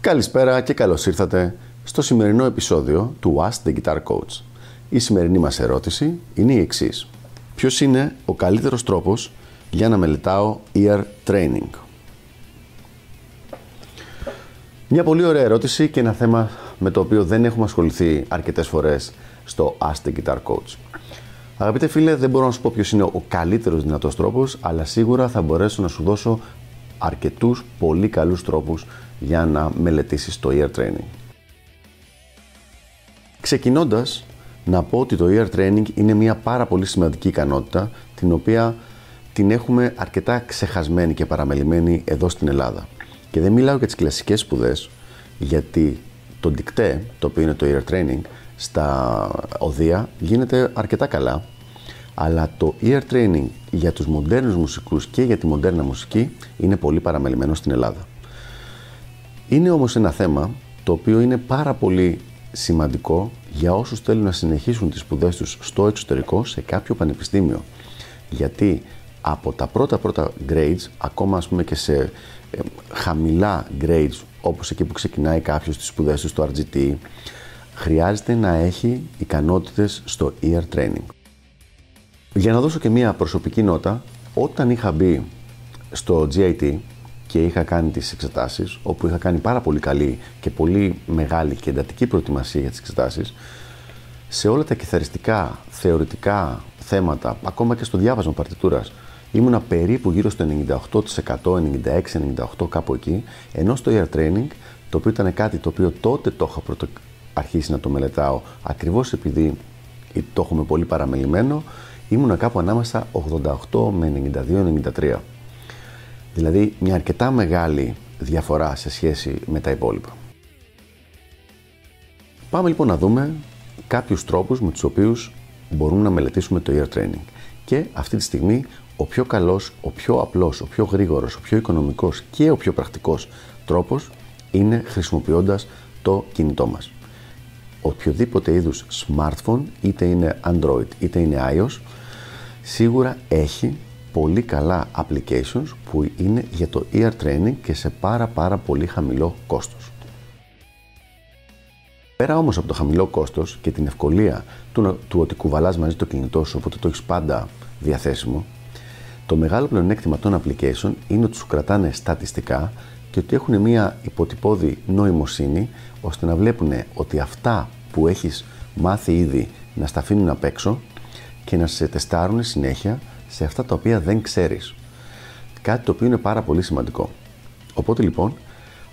Καλησπέρα και καλώς ήρθατε στο σημερινό επεισόδιο του Ask the Guitar Coach. Η σημερινή μας ερώτηση είναι η εξής. Ποιος είναι ο καλύτερος τρόπος για να μελετάω ear training; Μια πολύ ωραία ερώτηση και ένα θέμα με το οποίο δεν έχουμε ασχοληθεί αρκετές φορές στο Ask the Guitar Coach. Αγαπητέ φίλε, δεν μπορώ να σου πω ποιος είναι ο καλύτερος δυνατός τρόπος, αλλά σίγουρα θα μπορέσω να σου δώσω αρκετούς πολύ καλούς τρόπους για να μελετήσεις το ear training. Ξεκινώντας, να πω ότι το ear training είναι μια πάρα πολύ σημαντική ικανότητα την οποία την έχουμε αρκετά ξεχασμένη και παραμελημένη εδώ στην Ελλάδα. Και δεν μιλάω για τις κλασικές σπουδές, γιατί το dicté, το οποίο είναι το ear training, στα οδεία γίνεται αρκετά καλά, αλλά το ear training για τους μοντέρνους μουσικούς και για τη μοντέρνα μουσική είναι πολύ παραμελημένο στην Ελλάδα. Είναι όμως ένα θέμα το οποίο είναι πάρα πολύ σημαντικό για όσους θέλουν να συνεχίσουν τις σπουδές τους στο εξωτερικό σε κάποιο πανεπιστήμιο. Γιατί από τα πρώτα πρώτα grades, ακόμα ας πούμε και σε ε, χαμηλά grades, όπως εκεί που ξεκινάει κάποιος τις σπουδές του στο RGT, χρειάζεται να έχει ικανότητες στο ear training. Για να δώσω και μία προσωπική νότα, όταν είχα μπει στο GIT και είχα κάνει τις εξετάσεις, όπου είχα κάνει πάρα πολύ καλή και πολύ μεγάλη και εντατική προετοιμασία για τις εξετάσεις, σε όλα τα κιθαριστικά, θεωρητικά θέματα, ακόμα και στο διάβασμα παρτιτούρας, ήμουνα περίπου γύρω στο 98%, 96-98% κάπου εκεί, ενώ στο ear training, το οποίο ήταν κάτι το οποίο τότε το είχα πρωτο... αρχίσει να το μελετάω, ακριβώς επειδή το έχουμε πολύ παραμελημένο, ήμουνα κάπου ανάμεσα 88 με 92-93. Δηλαδή μια αρκετά μεγάλη διαφορά σε σχέση με τα υπόλοιπα. Πάμε λοιπόν να δούμε κάποιους τρόπους με τους οποίους μπορούμε να μελετήσουμε το ear training. Και αυτή τη στιγμή ο πιο καλός, ο πιο απλός, ο πιο γρήγορος, ο πιο οικονομικός και ο πιο πρακτικός τρόπος είναι χρησιμοποιώντας το κινητό μας. Οποιοδήποτε είδους smartphone, είτε είναι Android είτε είναι iOS, σίγουρα έχει πολύ καλά applications που είναι για το ear training και σε πάρα πάρα πολύ χαμηλό κόστος. Πέρα όμως από το χαμηλό κόστος και την ευκολία του, του ότι κουβαλάς μαζί το κινητό σου οπότε το έχεις πάντα διαθέσιμο, το μεγάλο πλεονέκτημα των application είναι ότι σου κρατάνε στατιστικά και ότι έχουν μια υποτυπώδη νοημοσύνη ώστε να βλέπουν ότι αυτά που έχεις μάθει ήδη να στα αφήνουν απ' έξω και να σε τεστάρουν συνέχεια σε αυτά τα οποία δεν ξέρεις. Κάτι το οποίο είναι πάρα πολύ σημαντικό. Οπότε λοιπόν,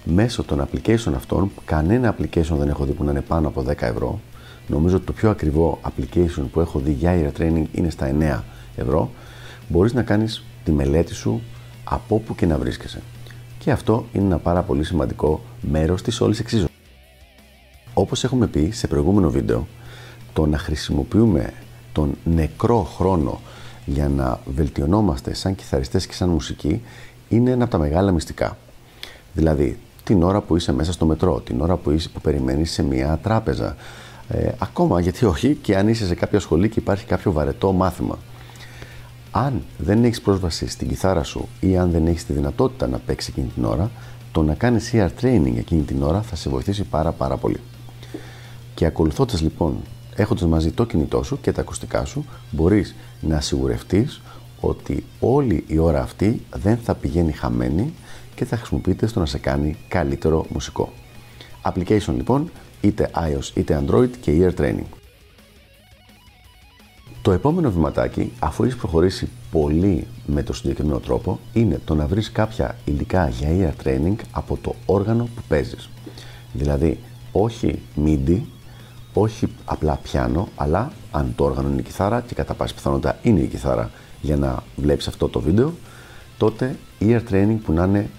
μέσω των application αυτών, κανένα application δεν έχω δει που να είναι πάνω από 10 ευρώ. Νομίζω ότι το πιο ακριβό application που έχω δει για ear training είναι στα 9 ευρώ. Μπορείς να κάνεις τη μελέτη σου από όπου και να βρίσκεσαι. Και αυτό είναι ένα πάρα πολύ σημαντικό μέρος της όλης εξίσωσης. Όπως έχουμε πει σε προηγούμενο βίντεο, το να χρησιμοποιούμε τον νεκρό χρόνο για να βελτιωνόμαστε σαν κιθαριστές και σαν μουσική είναι ένα από τα μεγάλα μυστικά. Δηλαδή, την ώρα που είσαι μέσα στο μετρό, την ώρα που, είσαι, που περιμένεις σε μια τράπεζα, ε, ακόμα γιατί όχι και αν είσαι σε κάποια σχολή και υπάρχει κάποιο βαρετό μάθημα. Αν δεν έχεις πρόσβαση στην κιθάρα σου ή αν δεν έχεις τη δυνατότητα να παίξεις εκείνη την ώρα, το να κάνεις ear training εκείνη την ώρα θα σε βοηθήσει πάρα πάρα πολύ. Και ακολουθώντας λοιπόν έχοντας μαζί το κινητό σου και τα ακουστικά σου, μπορείς να σιγουρευτείς ότι όλη η ώρα αυτή δεν θα πηγαίνει χαμένη και θα χρησιμοποιείται στο να σε κάνει καλύτερο μουσικό. Application λοιπόν, είτε iOS είτε Android και ear training. Το επόμενο βηματάκι, αφού έχεις προχωρήσει πολύ με το συγκεκριμένο τρόπο, είναι το να βρεις κάποια υλικά για ear training από το όργανο που παίζεις. Δηλαδή, όχι MIDI, όχι απλά πιάνο, αλλά αν το όργανο είναι η κιθάρα και κατά πάση πιθανότητα είναι η κιθάρα για να βλέπεις αυτό το βίντεο, τότε ear training που να, είναι,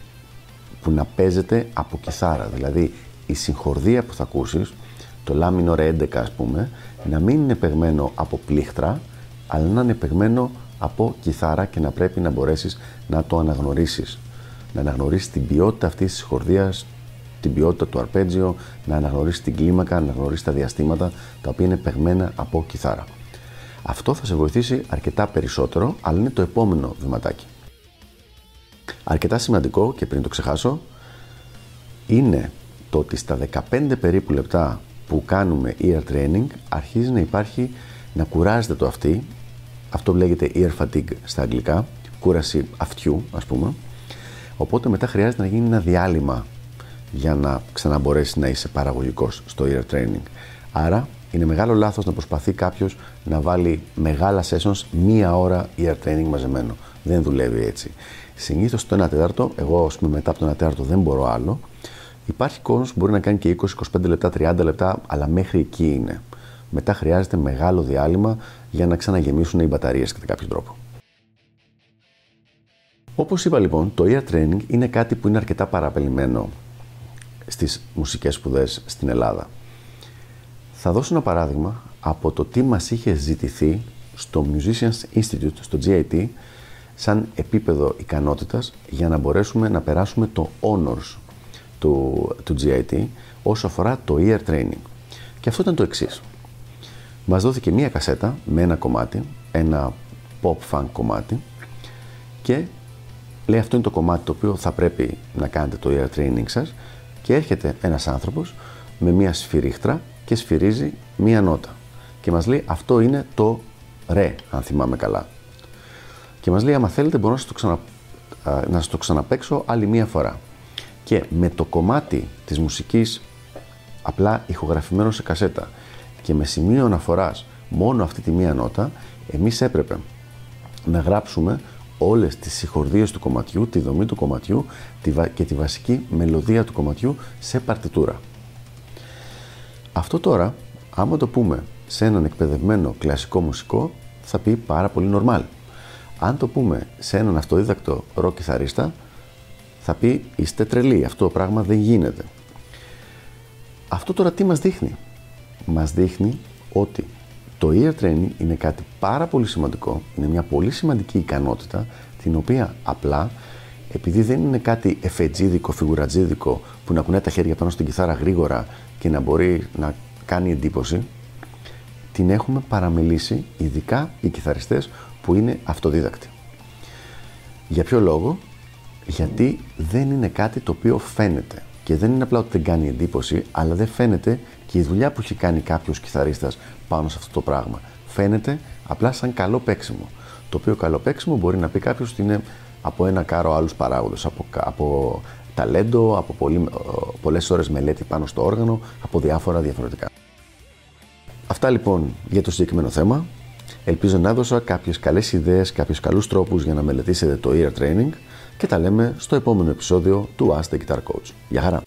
που να παίζεται από κιθάρα. Δηλαδή η συγχορδία που θα ακούσεις, το λάμινο 11 ας πούμε, να μην είναι παιγμένο από πλήχτρα, αλλά να είναι παιγμένο από κιθάρα και να πρέπει να μπορέσεις να το αναγνωρίσεις. Να αναγνωρίσεις την ποιότητα αυτής της συγχορδίας, την ποιότητα του αρπέτζιο, να αναγνωρίσει την κλίμακα, να αναγνωρίσει τα διαστήματα τα οποία είναι παιγμένα από κιθάρα. Αυτό θα σε βοηθήσει αρκετά περισσότερο, αλλά είναι το επόμενο βηματάκι. Αρκετά σημαντικό και πριν το ξεχάσω, είναι το ότι στα 15 περίπου λεπτά που κάνουμε ear training αρχίζει να υπάρχει να κουράζεται το αυτί αυτό λέγεται ear fatigue στα αγγλικά κούραση αυτιού ας πούμε οπότε μετά χρειάζεται να γίνει ένα διάλειμμα για να ξαναμπορέσεις να είσαι παραγωγικός στο ear training άρα είναι μεγάλο λάθος να προσπαθεί κάποιος να βάλει μεγάλα sessions μία ώρα ear training μαζεμένο δεν δουλεύει έτσι συνήθως το 1 τέταρτο εγώ ας πούμε μετά από το 1 τέταρτο δεν μπορώ άλλο Υπάρχει κόσμος που μπορεί να κάνει και 20-25 λεπτά, 30 λεπτά, αλλά μέχρι εκεί είναι. Μετά χρειάζεται μεγάλο διάλειμμα για να ξαναγεμίσουν οι μπαταρίες κατά κάποιο τρόπο. Όπως είπα λοιπόν, το ear training είναι κάτι που είναι αρκετά παραπελημένο στις μουσικές σπουδές στην Ελλάδα. Θα δώσω ένα παράδειγμα από το τι μας είχε ζητηθεί στο Musicians Institute, στο GIT, σαν επίπεδο ικανότητας για να μπορέσουμε να περάσουμε το honors του, του GIT όσο αφορά το ear training. Και αυτό ήταν το εξής. Μας δόθηκε μία κασέτα με ένα κομμάτι, ένα pop funk κομμάτι και λέει αυτό είναι το κομμάτι το οποίο θα πρέπει να κάνετε το ear training σας και έρχεται ένας άνθρωπος με μία σφυρίχτρα και σφυρίζει μία νότα. Και μας λέει αυτό είναι το ρε αν θυμάμαι καλά. Και μας λέει άμα θέλετε μπορώ να σας το, ξανα, να σας το ξαναπέξω άλλη μία φορά και με το κομμάτι της μουσικής απλά ηχογραφημένο σε κασέτα και με σημείο αναφοράς μόνο αυτή τη μία νότα, εμείς έπρεπε να γράψουμε όλες τις συγχορδίες του κομματιού, τη δομή του κομματιού και τη βασική μελωδία του κομματιού σε παρτιτούρα. Αυτό τώρα, άμα το πούμε σε έναν εκπαιδευμένο κλασικό μουσικό, θα πει πάρα πολύ normal. Αν το πούμε σε έναν αυτοδίδακτο ροκ θα πει είστε τρελοί, αυτό το πράγμα δεν γίνεται. Αυτό τώρα τι μας δείχνει; Μας δείχνει ότι το ear training είναι κάτι πάρα πολύ σημαντικό, είναι μια πολύ σημαντική ικανότητα την οποία απλά επειδή δεν είναι κάτι εφετζίδικο, φιγουρατζίδικο που να κουνάει τα χέρια πάνω στην κιθάρα γρήγορα και να μπορεί να κάνει εντύπωση, την έχουμε παραμελήσει ειδικά οι κιθαριστές που είναι αυτοδίδακτοι. Για ποιο λόγο, γιατί δεν είναι κάτι το οποίο φαίνεται. Και δεν είναι απλά ότι δεν κάνει εντύπωση, αλλά δεν φαίνεται και η δουλειά που έχει κάνει κάποιος κιθαρίστας πάνω σε αυτό το πράγμα. Φαίνεται απλά σαν καλό παίξιμο. Το οποίο καλό παίξιμο μπορεί να πει κάποιος ότι είναι από ένα κάρο άλλους παράγοντες. Από, από ταλέντο, από πολύ, ε, πολλές ώρες μελέτη πάνω στο όργανο, από διάφορα διαφορετικά. Αυτά λοιπόν για το συγκεκριμένο θέμα. Ελπίζω να έδωσα κάποιες καλές ιδέες, κάποιους καλούς τρόπους για να μελετήσετε το ear training και τα λέμε στο επόμενο επεισόδιο του Ask the Guitar Coach. Γεια χαρά!